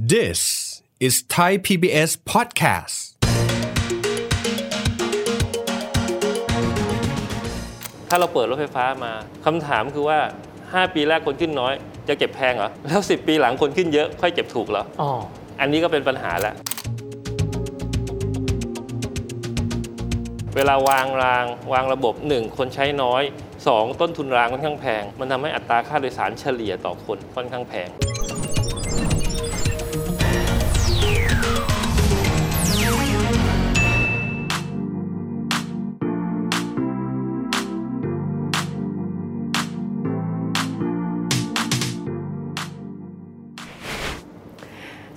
This is Thai PBS podcast. ถ้าเราเปิดรถไฟฟ้ามาคำถามคือว่า 5 ปีแรกคนขึ้นน้อย จะเก็บแพงเหรอ แล้ว 10 ปีหลังคนขึ้นเยอะ ค่อยเก็บถูกเหรออ๋ออันนี้ก็เป็นปัญหาแล้ว เวลาวางรางวางระบบ 1 คนใช้น้อย 2 ต้นทุนรางค่อนข้างแพง มันทำให้อัตราค่าโดยสารเฉลี่ยต่อคนค่อนข้างแพง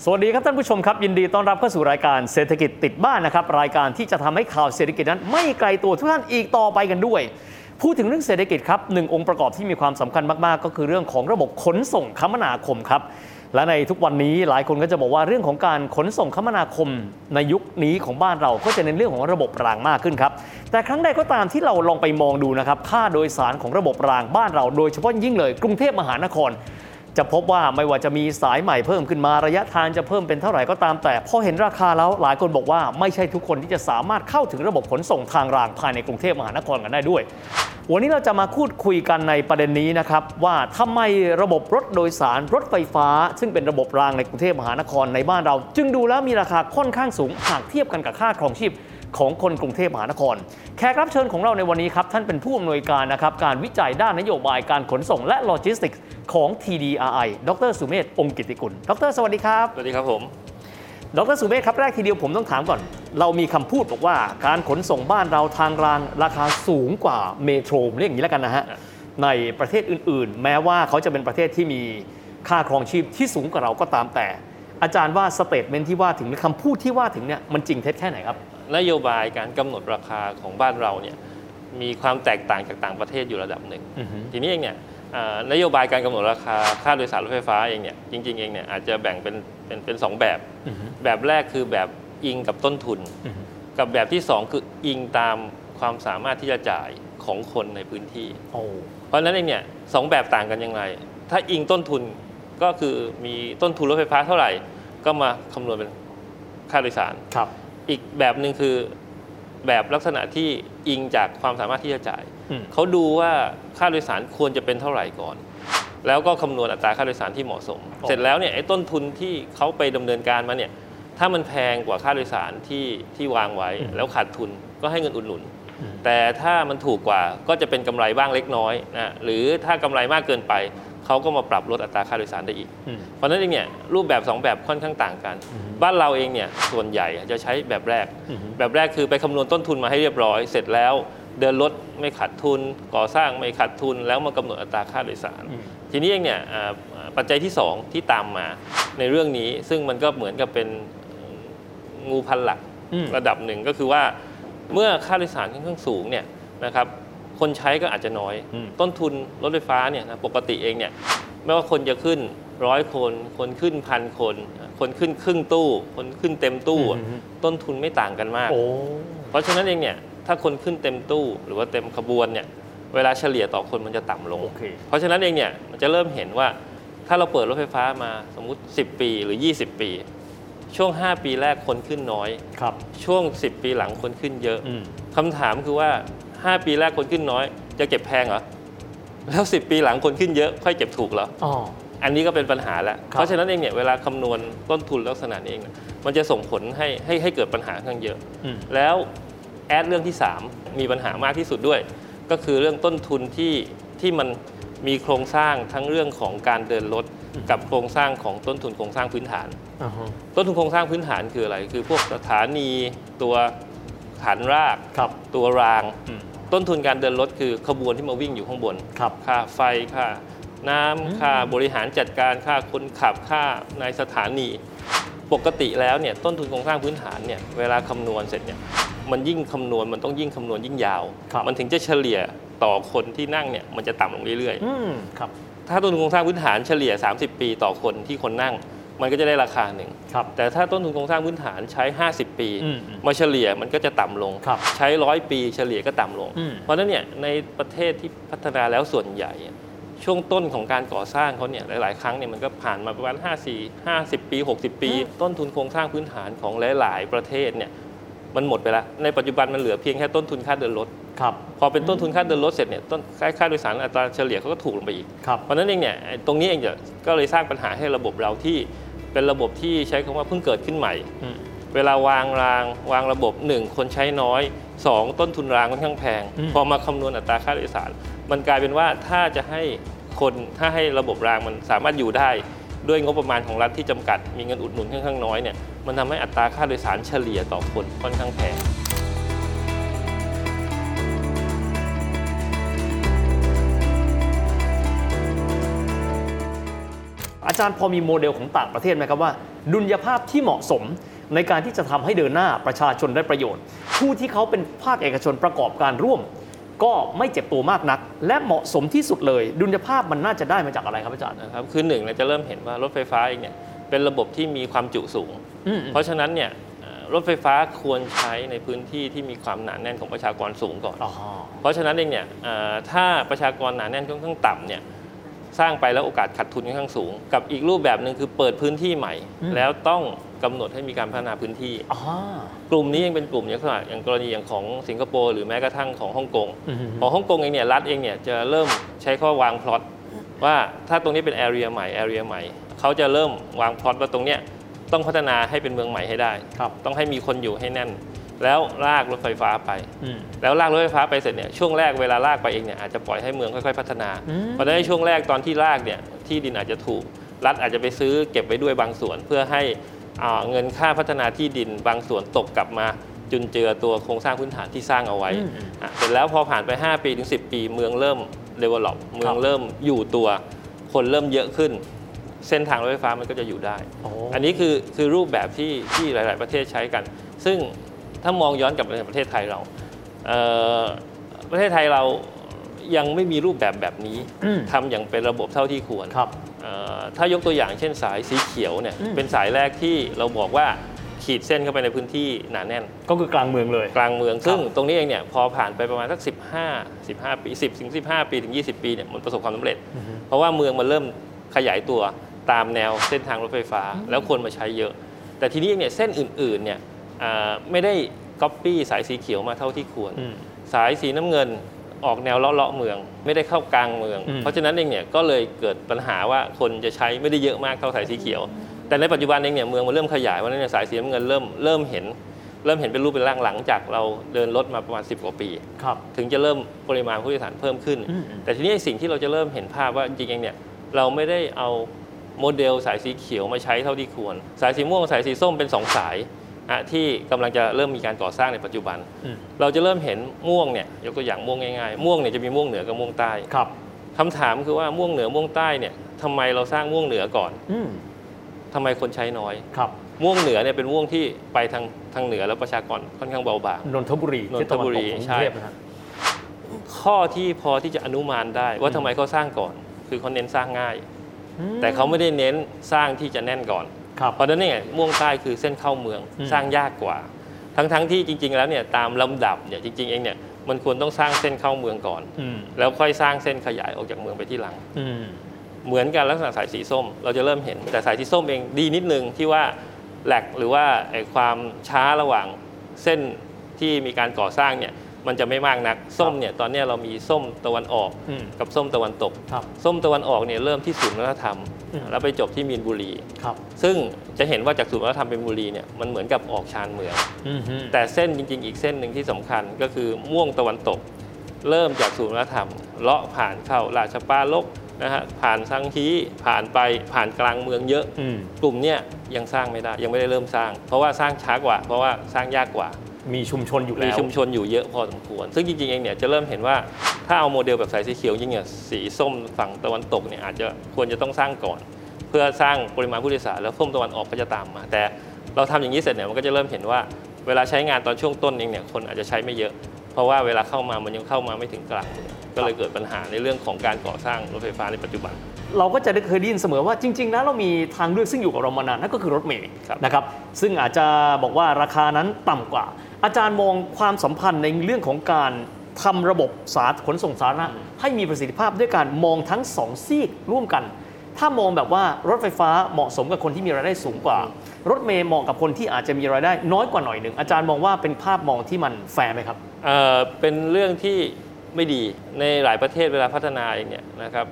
สวัสดีครับท่านผู้ชมครับ ยินดีต้อนรับเข้าสู่รายการเศรษฐกิจติดบ้านนะครับ รายการที่จะทำให้ข่าวเศรษฐกิจนั้น ไม่ไกลตัวทุกท่านอีกต่อไปกันด้วย พูดถึงเรื่องเศรษฐกิจครับหนึ่งองค์ประกอบที่มีความสำคัญมาก ๆ ก็คือเรื่องของระบบขนส่งคมนาคมครับและในทุกวันนี้หลายคนก็จะบอกว่าเรื่องของการขนส่งคมนาคมในยุคนี้ของบ้านเราก็จะเน้นเรื่องของระบบรางมากขึ้นครับ แต่ครั้งใดก็ตามที่เราลองไปมองดูนะครับค่าโดยสารของระบบรางบ้านเรา โดยเฉพาะยิ่งเลยกรุงเทพมหานคร จะพบว่าไม่ว่าจะมีสายใหม่เพิ่มขึ้นมาระยะทางจะเพิ่มเป็นเท่าไหร่ก็ตามแต่พอเห็นราคาแล้วหลายคนบอกว่าไม่ใช่ทุกคนที่จะสามารถเข้าถึงระบบขนส่งทางรางภายในกรุงเทพมหานครกันได้ด้วย วันนี้เราจะมาพูดคุยกันในประเด็นนี้นะครับว่าทำไมระบบรถโดยสารรถไฟฟ้า ซึ่งเป็นระบบรางในกรุงเทพมหานครในบ้านเรา จึงดูแล้วมีราคาค่อนข้างสูงหากเทียบกันกับค่าครองชีพ ของคนกรุงเทพมหานคร แขกรับเชิญของเราในวันนี้ครับ ท่านเป็นผู้อำนวยการนะครับการวิจัยด้านนโยบายการขนส่งและโลจิสติกส์ของ TDRI ดรสุเมธองกิตติกุล ดร สวัสดีครับ สวัสดีครับผม ดรสุเมธครับแรกทีเดียวผมต้องถามก่อน เรามีคำพูดบอกว่า การขนส่งบ้านเราทางรางราคาสูงกว่า metro เรียกอย่างนี้แล้วกันนะฮะครับในประเทศอื่น ๆ แม้ว่าเขาจะเป็นประเทศที่มีค่าครองชีพที่สูงกว่าเราก็ตามแต่ อาจารย์ว่า statement ที่ว่าถึงหรือคำพูดที่ว่าถึงเนี่ยมันจริงเท็จแค่ไหนครับ นโยบายการกำหนดราคาของบ้านเราเนี่ยมีความแตกต่างจากต่างประเทศอยู่ระดับหนึ่งอือฮึทีนี้เองเนี่ยอ่านโยบายการกำหนดราคาค่าโดยสารรถไฟฟ้าเองเนี่ยจริงๆเองเนี่ยอาจจะแบ่งเป็นเป็นเป็นสองแบบอือฮึแบบแรกคือแบบอิงกับต้นทุนอือฮึกับแบบที่ 2 คืออิงตามความสามารถที่จะจ่ายของคนในพื้นที่โอ้เพราะฉะนั้นเองเนี่ยสองแบบต่างกันยังไง ถ้าอิงต้นทุนก็คือมีต้นทุนรถไฟฟ้าเท่าไหร่ ก็มาคำนวณเป็นค่าโดยสารครับ อีกแบบหนึ่งคือแบบลักษณะที่อิงจากความสามารถที่จะจ่ายอืมเขาดูว่าค่าโดยสารควรจะเป็นเท่าไหร่ก่อน แล้วก็คำนวณอัตราค่าโดยสารที่เหมาะสม เสร็จแล้วเนี่ยไอ้ต้นทุนที่เขาไปดำเนินการมาเนี่ยถ้ามันแพงกว่าค่าโดยสารที่ที่วางไว้ แล้วขาดทุนก็ให้เงินอุดหนุน แต่ถ้ามันถูกกว่าก็จะเป็นกำไรบ้างเล็กน้อยนะหรือถ้ากำไรมากเกินไป เขาก็มาปรับลดอัตราค่าโดยสารได้อีกอืมเพราะฉะนั้นเองเนี่ยรูปแบบ 2 แบบค่อนข้างต่างกัน บ้านเราเองเนี่ยส่วนใหญ่จะใช้แบบแรกอือฮึแบบแรกคือไปคำนวณต้นทุนมาให้เรียบร้อย เสร็จแล้วเดินรถไม่ขาดทุน ก่อสร้างไม่ขาดทุน แล้วมากำหนดอัตราค่าโดยสารอืมทีนี้เองเนี่ยอ่าปัจจัยที่ 2 ที่ตามมาในเรื่องนี้ซึ่งมันก็เหมือนกับเป็นงูพันหลักอืมระดับหนึ่งก็คือว่าเมื่อค่าโดยสารค่อนข้างสูงเนี่ยนะครับ คนใช้ก็อาจจะน้อยอืมต้นทุนรถไฟฟ้าเนี่ยนะปกติเองเนี่ยไม่ว่าคนจะขึ้นร้อยคน คนขึ้นพันคน คนขึ้นครึ่งตู้ คนขึ้นเต็มตู้อะอือฮึต้นทุนไม่ต่างกันมากโอ้เพราะฉะนั้นเองเนี่ยถ้าคนขึ้นเต็มตู้หรือว่าเต็มขบวนเนี่ยเวลาเฉลี่ยต่อคนมันจะต่ำลงโอเคเพราะฉะนั้นเองเนี่ยมันจะเริ่มเห็นว่าถ้าเราเปิดรถไฟฟ้ามาสมมุติ 10 ปีหรือ 20 ปี ช่วง 5 ปีแรกคนขึ้นน้อยครับช่วง 10 ปีหลังคนขึ้นเยอะอืมคำถามคือว่า 5 ปีแรกคนขึ้นน้อย จะเก็บแพงเหรอ แล้ว 10 ปีหลังคนขึ้นเยอะ ค่อยเก็บถูกเหรออ๋ออันนี้ก็เป็นปัญหาแล้วครับเพราะฉะนั้นเองเนี่ยเวลาคำนวณต้นทุนลักษณะนี้เองเนี่ยมันจะส่งผลให้ให้ให้เกิดปัญหาข้างเยอะอืมแล้วแอดเรื่องที่ 3 มีปัญหามากที่สุดด้วย ก็คือเรื่องต้นทุนที่ที่มันมีโครงสร้างทั้งเรื่องของการเดินรถกับโครงสร้างของต้นทุนโครงสร้างพื้นฐานอ่าฮะต้นทุนโครงสร้างพื้นฐานคืออะไร คือพวกสถานีตัวฐานรากครับตัวรางอืม ต้นทุนการเดินรถคือขบวนที่มาวิ่งอยู่ข้างบนครับค่าไฟค่าน้ำค่าบริหารจัดการค่าคนขับค่านายสถานี ปกติแล้วเนี่ยต้นทุนโครงสร้างพื้นฐานเนี่ยเวลาคำนวณเสร็จเนี่ยมันยิ่งคำนวณมันต้องยิ่งคำนวณยิ่งยาวครับมันถึงจะเฉลี่ยต่อคนที่นั่งเนี่ยมันจะต่ำลงเรื่อยอืมครับๆถ้าต้นทุนโครงสร้างพื้นฐานเฉลี่ย 30 ปีต่อคนที่คนนั่ง มันก็จะได้ราคาหนึ่งครับแต่ถ้าต้นทุนโครงสร้างพื้นฐานใช้ 50 ปีอืมอืมมาเฉลี่ยมันก็จะต่ำลงครับใช้ร้อยปีเฉลี่ยก็ต่ำลงอืมเพราะฉะนั้นเนี่ยในประเทศที่พัฒนาแล้วส่วนใหญ่อะช่วงต้นของการก่อสร้างเขาเนี่ยหลาย ๆ ครั้งเนี่ยมันก็ผ่านมาประมาณ5 4 50 ปี 60 ปี ต้นทุนโครงสร้างพื้นฐานของหลาย ๆ ประเทศเนี่ยมันหมดไปแล้ว ในปัจจุบันมันเหลือเพียงแค่ต้นทุนค่าเดินรถครับพอเป็นต้นทุนค่าเดินรถเสร็จเนี่ยต้นค่าค่าโดยสารอัตราเฉลี่ยเขาก็ถูกลงไปอีกครับเพราะฉะนั้นเองเนี่ยไอ้ตรงนี้เองจะก็เลยสร้างปัญหาให้ระบบเราที่ เป็นระบบที่ใช้คำว่าเพิ่งเกิดขึ้นใหม่อืมเวลาวางรางวางระบบ 1 คนใช้น้อย 2 ต้นทุนรางค่อนข้างแพงอืมพอมาคำนวณอัตราค่าโดยสาร มันกลายเป็นว่าถ้าจะให้คนถ้าให้ระบบรางมันสามารถอยู่ได้ ด้วยงบประมาณของรัฐที่จำกัด มีเงินอุดหนุนค่อนข้างน้อยเนี่ยมันทำให้อัตราค่าโดยสารเฉลี่ยต่อคนค่อนข้างแพง อาจารย์พอมีโมเดลของต่างประเทศไหมครับว่า ดุลยภาพที่เหมาะสมในการที่จะทำให้เดินหน้าประชาชนได้ประโยชน์ ผู้ที่เขาเป็นภาคเอกชนประกอบการร่วม ก็ไม่เจ็บตัวมากนัก และเหมาะสมที่สุดเลย ดุลยภาพมันน่าจะได้มาจากอะไรครับอาจารย์นะครับคือหนึ่งเราจะเริ่มเห็นว่ารถไฟฟ้าเองเนี่ยเป็นระบบที่มีความจุสูงอืมเพราะฉะนั้นเนี่ยเอ่อรถไฟฟ้าควรใช้ในพื้นที่ที่มีความหนาแน่นของประชากรสูงก่อนอ๋อเพราะฉะนั้นเองเนี่ยเอ่อถ้าประชากรหนาแน่นค่อนข้างต่ำเนี่ย สร้างไปแล้วโอกาสขาดทุนค่อนข้างสูง กับอีกรูปแบบหนึ่งคือเปิดพื้นที่ใหม่ แล้วต้องกำหนดให้มีการพัฒนาพื้นที่อ๋อกลุ่มนี้ยังเป็นกลุ่มอย่างอย่างอย่างกรณีอย่างของสิงคโปร์หรือแม้กระทั่งของฮ่องกงอืมของฮ่องกงเองเนี่ยรัฐเองเนี่ยจะเริ่มใช้ข้อวางพล็อตว่าถ้าตรงนี้เป็นแอเรียใหม่แอเรียใหม่เขาจะเริ่มวางพล็อตว่าตรงเนี้ยต้องพัฒนาให้เป็นเมืองใหม่ให้ได้ครับต้องให้มีคนอยู่ให้แน่น แล้วลากรถไฟฟ้าไปอืมแล้วลากรถไฟฟ้าไปเสร็จเนี่ยช่วงแรกเวลาลากไปเองเนี่ยอาจจะปล่อยให้เมืองค่อยๆพัฒนาอืมเพราะฉะนั้นในช่วงแรกตอนที่ลากเนี่ยที่ดินอาจจะถูกรัฐอาจจะไปซื้อเก็บไว้ด้วยบางส่วน เพื่อให้อ่าเงินค่าพัฒนาที่ดินบางส่วนตกกลับมาจุนเจือตัวโครงสร้างพื้นฐานที่สร้างเอาไว้อืมอะเสร็จแล้วพอผ่านไป 5 ปีถึง 10 ปี เมืองเริ่ม develop เมืองเริ่มอยู่ตัว คนเริ่มเยอะขึ้น เส้นทางรถไฟฟ้ามันก็จะอยู่ได้โอ้อันนี้คือคือรูปแบบที่ที่หลาย ๆ ประเทศใช้กัน ซึ่ง ถ้ามองย้อนกลับไปในประเทศไทยเราเอ่อประเทศไทยเรายังไม่มีรูปแบบแบบนี้อืมทำอย่างเป็นระบบเท่าที่ควรครับเอ่อถ้ายกตัวอย่างเช่นสายสีเขียวเนี่ยอืมเป็นสายแรกที่เราบอกว่าขีดเส้นเข้าไปในพื้นที่หนาแน่น ก็คือกลางเมืองเลยกลางเมือง ซึ่งตรงนี้เองเนี่ยพอผ่านไปประมาณสัก 15 15 ปี 10ถึง15 ปีถึง 20 ปีเนี่ยมันประสบความสำเร็จอือฮึเพราะว่าเมืองมันเริ่มขยายตัวตามแนวเส้นทางรถไฟฟ้า แล้วคนมาใช้เยอะ แต่ทีนี้เนี่ยเส้นอื่นๆเนี่ยอ่า ไม่ได้ก๊อปปี้สายสีเขียวมาเท่าที่ควรอืมสายสีน้ำเงินออกแนวเลาะๆเมือง ไม่ได้เข้ากลางเมืองอืมเพราะฉะนั้นเองเนี่ยก็เลยเกิดปัญหาว่าคนจะใช้ไม่ได้เยอะมากเท่าสายสีเขียว แต่ในปัจจุบันเองเนี่ยเมืองมันเริ่มขยายวันนั้นเนยสายสีน้ำเงินเริ่มเริ่มเห็น เริ่มเห็นเป็นรูปเป็นร่างหลังจากเราเดินรถมาประมาณ 10 กว่าปีครับถึงจะเริ่มปริมาณผู้โดยสารเพิ่มขึ้นอืมแต่ทีนี้สิ่งที่เราจะเริ่มเห็นภาพว่าจริงๆเองเนี่ยเราไม่ได้เอาโมเดลสายสีเขียวมาใช้เท่าที่ควร สายสีม่วงสายสีส้มเป็นสองสายอะ ที่กำลังจะเริ่มมีการก่อสร้างในปัจจุบันอืมเราจะเริ่มเห็นม่วงเนี่ยยกตัวอย่างม่วงง่ายๆ ม่วงเนี่ยจะมีม่วงเหนือกับม่วงใต้ครับคำถามคือว่าม่วงเหนือม่วงใต้เนี่ยทำไมเราสร้างม่วงเหนือก่อนอืมทำไมคนใช้น้อยครับ ม่วงเหนือเนี่ยเป็นม่วงที่ไปทางทางเหนือแล้วประชากรค่อนข้างเบาบางนนทบุรีนนทบุรีทิศตะวันตกของกรุงใช่เทพนะฮะข้อที่พอที่จะอนุมานได้ว่าทำไมเขาสร้างก่อน คือเขาเน้นสร้างง่ายอืมแต่เขาไม่ได้เน้นสร้างที่จะแน่นก่อนครับ เพราะฉะนั้นเนี่ยม่วงใต้คือเส้นเข้าเมืองอืมสร้างยากกว่า ทั้งๆที่จริง ๆ แล้วเนี่ยตามลำดับเนี่ยจริง ๆ เองเนี่ยมันควรต้องสร้างเส้นเข้าเมืองก่อนอืมแล้วค่อยสร้างเส้นขยายออกจากเมืองไปที่หลังอืมเหมือนกันลักษณะสายสีส้ม เราจะเริ่มเห็น แต่สายสีส้มเองดีนิดนึงที่ว่าแหลกหรือว่าไอ้ความช้าระหว่างเส้นที่มีการก่อสร้างเนี่ย มันจะไม่มากนัก ส้มเนี่ยตอนเนี้ยเรามีส้มตะวันออกอืมกับส้มตะวันตกครับส้มตะวันออกเนี่ยเริ่มที่ศูนย์วัฒนธรรมอืมแล้วไปจบที่มีนบุรีครับซึ่งจะเห็นว่าจากศูนย์วัฒนธรรมเป็นบุรีเนี่ยมันเหมือนกับออกชานเมืองอืมฮึแต่เส้นจริง ๆ อีกเส้นหนึ่งที่สำคัญก็คือม่วงตะวันตก เริ่มจากศูนย์วัฒนธรรมเลาะผ่านเข้าราชปาลกนะฮะผ่านสังฮีผ่านไปผ่านกลางเมืองเยอะอืมกลุ่มเนี้ยยังสร้างไม่ได้ยังไม่ได้เริ่มสร้าง เพราะว่าสร้างช้ากว่า เพราะว่าสร้างยากกว่า มีชุมชนอยู่มีแล้วชุมชนอยู่เยอะพอสมควร ซึ่งจริงๆเองเนี่ยจะเริ่มเห็นว่าถ้าเอาโมเดลแบบสายสีเขียวจริงเนี่ยสีส้มฝั่งตะวันตกเนี่ยอาจจะควรจะต้องสร้างก่อน เพื่อสร้างปริมาณผู้โดยสารแล้วส้มตะวันออกก็จะตามมา แต่เราทำอย่างนี้เสร็จเนี่ยมันก็จะเริ่มเห็นว่าเวลาใช้งานตอนช่วงต้นเองเนี่ยคนอาจจะใช้ไม่เยอะ เพราะว่าเวลาเข้ามามันยังเข้ามาไม่ถึงกลางเมืองก็เลยเกิดปัญหาในเรื่องของการก่อสร้างรถไฟฟ้าในปัจจุบัน เราก็จะได้เคยได้ยินเสมอว่าจริงๆนะเรามีทางเลือกซึ่งอยู่กับเรามานานนั่นก็คือรถเมล์ครับ นะครับซึ่งอาจจะบอกว่าราคานั้นต่ำกว่า อาจารย์มองความสัมพันธ์ในเรื่องของการททำระบบสาขนส่งสาธารณะให้มีประสิทธิภาพด้วยการมองทั้งสองซีกร่วมกัน ถ้ามองแบบว่ารถไฟฟ้าเหมาะสมกับคนที่มีรายได้สูงกว่า รถเมย์เหมาะกับคนที่อาจจะมีรายได้น้อยกว่าหน่อยหนึ่งอาจารย์มองว่าเป็นภาพมองที่มันแฟร์ไหมครับเอ่อเป็นเรื่องที่ไม่ดีในหลายประเทศเวลาพัฒนาเองเนี่ยนะครับ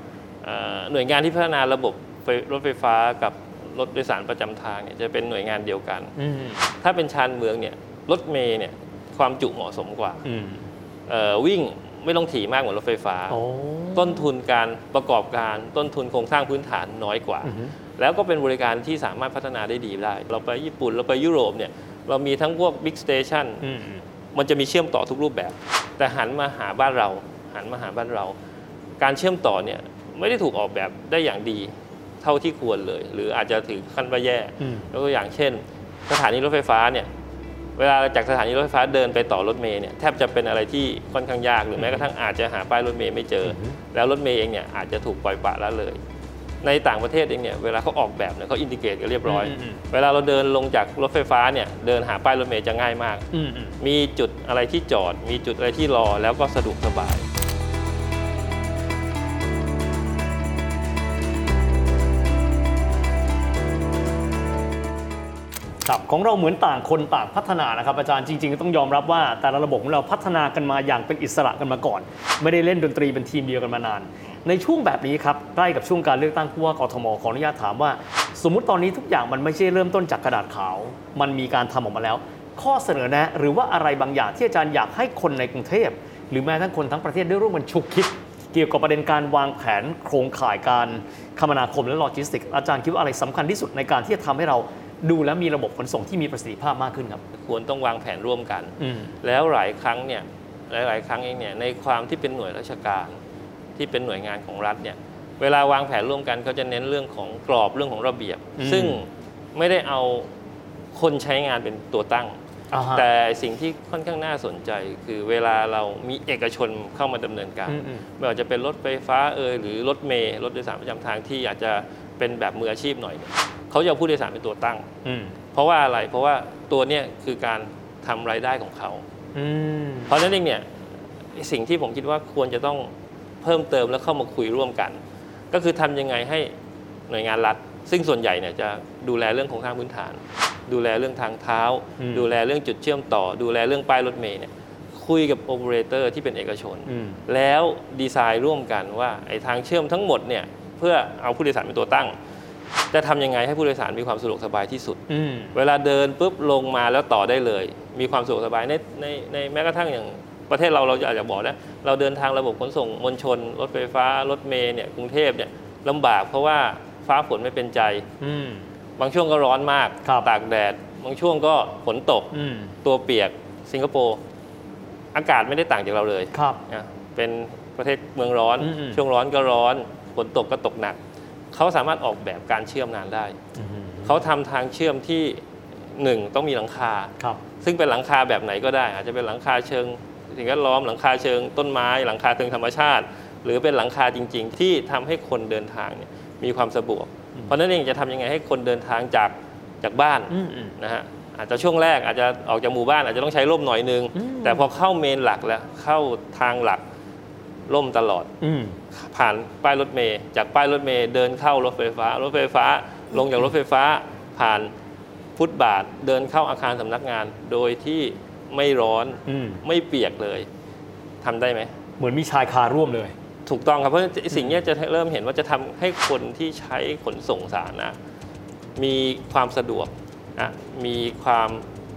เอ่อหน่วยงานที่พัฒนาระบบไฟรถไฟฟ้ากับรถโดยสารประจำทางเนี่ยจะเป็นหน่วยงานเดียวกัน ถ้าเป็นชานเมืองเนี่ย รถเมย์เนี่ยความจุเหมาะสมกว่าเอ่อวิ่งไม่ต้องถี่มากเหมือนรถไฟฟ้า ต้นทุนการประกอบการต้นทุนโครงสร้างพื้นฐานน้อยกว่า แล้วก็เป็นบริการที่สามารถพัฒนาได้ดีได้ เราไปญี่ปุ่นเราไปยุโรปเนี่ยเรามีทั้งพวก Big Station มันจะมีเชื่อมต่อทุกรูปแบบ แต่หันมาหาบ้านเรา หันมาหาบ้านเรา การเชื่อมต่อเนี่ยไม่ได้ถูกออกแบบได้อย่างดีเท่าที่ควรเลย หรืออาจจะถึงขั้นว่าแย่อืมยกตัวอย่างเช่น สถานีรถไฟฟ้าเนี่ย เวลาจากสถานีรถไฟฟ้าเดินไปต่อรถเมล์เนี่ยแทบจะเป็นอะไรที่ค่อนข้างยากหรือแม้กระทั่งอาจจะหาป้ายรถเมล์ไม่เจออแล้วรถเมล์เองเนี่ยอาจจะถูกปล่อยปละละเลย ในต่างประเทศเองเนี่ยเวลาเขาออกแบบเนี่ยเขาอินดิเกตกันเรียบร้อยอืมอืมเวลาเราเดินลงจากรถไฟฟ้าเนี่ยเดินหาป้ายรถเมล์จะง่ายมาก มีจุดอะไรที่จอด มีจุดอะไรที่รอแล้วก็สะดวกสบาย ของเราเหมือนต่างคนต่างพัฒนานะครับอาจารย์จริงๆต้องยอมรับว่าแต่ละระบบของเราพัฒนากันมาอย่างเป็นอิสระกันมาก่อน ไม่ได้เล่นดนตรีเป็นทีมเดียวกันมานาน ในช่วงแบบนี้ครับใกล้กับช่วงการเลือกตั้งผู้ว่ากทมขออนุญาตถามว่า สมมุติตอนนี้ทุกอย่างมันไม่ใช่เริ่มต้นจากกระดาษขาว มันมีการทำออกมาแล้ว ข้อเสนอแนะหรือว่าอะไรบางอย่างที่อาจารย์อยากให้คนในกรุงเทพ หรือแม้ทั้งคนทั้งประเทศได้ร่วมกันฉุกคิดเกี่ยวกับประเด็นการวางแผนโครงข่ายการคมนาคมและโลจิสติกส์อาจารย์คิดว่าอะไรสำคัญที่สุดในการที่จะทำให้เรา ดูและมีระบบขนส่งที่มีประสิทธิภาพมากขึ้นครับ ควรต้องวางแผนร่วมกัน อืม แล้วหลายครั้งเนี่ยหลาย ๆ ครั้งเองเนี่ยในความที่เป็นหน่วยราชการที่เป็นหน่วยงานของรัฐเนี่ยเวลาวางแผนร่วมกันเขาจะเน้นเรื่องของกรอบเรื่องของระเบียบ อืม ซึ่งไม่ได้เอาคนใช้งานเป็นตัวตั้ง อ่าฮะแต่สิ่งที่ค่อนข้างน่าสนใจ คือเวลาเรามีเอกชนเข้ามาดำเนินการ อืมอืม ไม่ว่าจะเป็นรถไฟฟ้าเอยหรือรถเมล์รถโดยสารประจำทางที่อาจจะเป็นแบบมืออาชีพหน่อยเนี่ย เขาจะเอาผู้โดยสารเป็นตัวตั้งอืมเพราะว่าอะไรเพราะว่าตัวเนี้ยคือการทำรายได้ของเขาอืมเพราะฉะนั้นเองเนี่ยสิ่งที่ผมคิดว่าควรจะต้องเพิ่มเติมแล้วเข้ามาคุยร่วมกัน ก็คือทำยังไงให้หน่วยงานรัฐ ซึ่งส่วนใหญ่เนี่ยจะดูแลเรื่องโครงสร้างพื้นฐาน ดูแลเรื่องทางเท้าอืมดูแลเรื่องจุดเชื่อมต่อ ดูแลเรื่องป้ายรถเมล์เนี่ยคุยกับโอเปอเรเตอร์ที่เป็นเอกชนอืมแล้วดีไซน์ร่วมกันว่าไอ้ทางเชื่อมทั้งหมดเนี่ยเพื่อเอาผู้โดยสารเป็นตัวตั้ง จะทำยังไงให้ผู้โดยสารมีความสะดวกสบายที่สุด อืม เวลาเดินปุ๊บลงมาแล้วต่อได้เลย มีความสะดวกสบายในในในแม้กระทั่งอย่างประเทศเราเราอาจจะบอกนะเราเดินทางระบบขนส่งมวลชน รถไฟฟ้า รถเมล์เนี่ยกรุงเทพเนี่ยลำบากเพราะว่าฟ้าฝนไม่เป็นใจ อืม บางช่วงก็ร้อนมาก ครับ ตากแดด บางช่วงก็ฝนตก อืม ตัวเปียกสิงคโปร์อากาศไม่ได้ต่างจากเราเลยครับ นะเป็นประเทศเมืองร้อน อืมช่วงร้อนก็ร้อน ฝนตกก็ตกหนัก เขาสามารถออกแบบการเชื่อมงานได้อืมเขาทำทางเชื่อมที่หนึ่งต้องมีหลังคาครับซึ่งเป็นหลังคาแบบไหนก็ได้ อาจจะเป็นหลังคาเชิงสิ่งแวดล้อมหลังคาเชิงต้นไม้ หลังคาเชิงธรรมชาติ หรือเป็นหลังคาจริง ๆ ที่ทำให้คนเดินทางเนี่ยมีความสะดวก เพราะฉะนั้นเองจะทำยังไงให้คนเดินทางจากจากบ้านอืมอืมนะฮะอาจจะช่วงแรกอาจจะออกจากหมู่บ้านอาจจะต้องใช้ร่มหน่อยนึงอืมแต่พอเข้าเมนหลักแล้วเข้าทางหลัก ร่มตลอดอืมผ่านป้ายรถเมย์จากป้ายรถเมย์เดินเข้ารถไฟฟ้า รถไฟฟ้าลงจากรถไฟฟ้า ผ่านฟุตบาทเดินเข้าอาคารสำนักงาน โดยที่ไม่ร้อนอืมไม่เปียกเลยทำได้ไหม เหมือนมีชายคาร่วมเลย ถูกต้องครับ เพราะสิ่งเนี้ยจะเริ่มเห็นว่าจะทำให้คนที่ใช้ขนส่งสาธารณะมีความสะดวกนะมีความ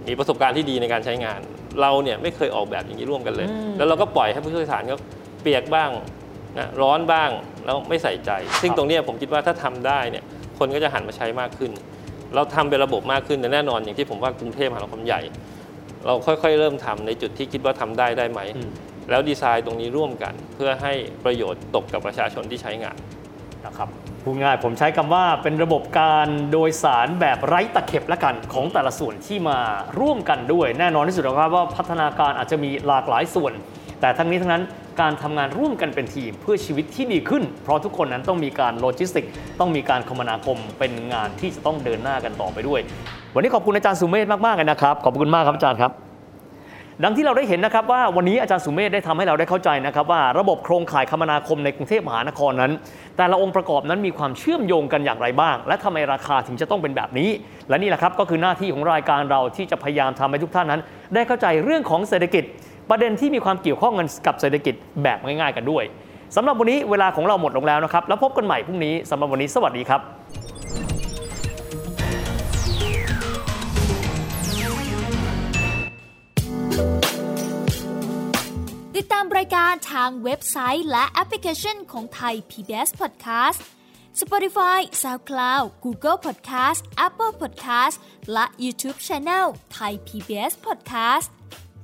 มีประสบการณ์ที่ดีในการใช้งาน เราเนี่ยไม่เคยออกแบบอย่างนี้ร่วมกันเลยอืมแล้วเราก็ปล่อยให้ผู้โดยสารเขา เปียกบ้างนะร้อนบ้างแล้วไม่ใส่ใจ ซึ่งตรงเนี้ยผมคิดว่าถ้าทำได้เนี่ยคนก็จะหันมาใช้มากขึ้น เราทำเป็นระบบมากขึ้นแต่แน่นอนอย่างที่ผมว่ากรุงเทพมหานครใหญ่ เราค่อยๆ เริ่มทำในจุดที่คิดว่าทำได้ได้ไหมอืมแล้วดีไซน์ตรงนี้ร่วมกัน เพื่อให้ประโยชน์ตกกับประชาชนที่ใช้งานนะครับพูดง่ายผมใช้คำว่าเป็นระบบการโดยสารแบบไร้ตะเข็บละกันของแต่ละส่วนที่มาร่วมกันด้วย แน่นอนที่สุดนะครับว่าพัฒนาการอาจจะมีหลากหลายส่วน แต่ทั้งนี้ทั้งนั้น การทำงานร่วมกันเป็นทีมเพื่อชีวิตที่ดีขึ้น เพราะทุกคนนั้นต้องมีการโลจิสติก ต้องมีการคมนาคมเป็นงานที่จะต้องเดินหน้ากันต่อไปด้วย วันนี้ขอบคุณอาจารย์สุเมธมากๆเลยนะครับ ขอบคุณมากครับอาจารย์ครับดังที่เราได้เห็นนะครับว่าวันนี้อาจารย์สุเมธได้ทำให้เราได้เข้าใจนะครับว่าระบบโครงข่ายคมนาคมในกรุงเทพมหานครนั้น แต่ละองค์ประกอบนั้นมีความเชื่อมโยงกันอย่างไรบ้าง และทำไมราคาถึงจะต้องเป็นแบบนี้ และนี่แหละครับก็คือหน้าที่ของรายการเราที่จะพยายามทำให้ทุกท่านนั้น ได้เข้าใจเรื่องของเศรษฐกิจ ประเด็นที่มีความเกี่ยวข้องกันกับเศรษฐกิจแบบง่ายๆกันด้วยสำหรับวันนี้เวลาของเราหมดลงแล้วนะครับ แล้วพบกันใหม่พรุ่งนี้สำหรับวันนี้สวัสดีครับติดตามรายการทางเว็บไซต์และแอปพลิเคชันของไทย PBS Podcast Spotify SoundCloud Google Podcast Apple Podcast และ YouTube Channel Thai PBS Podcast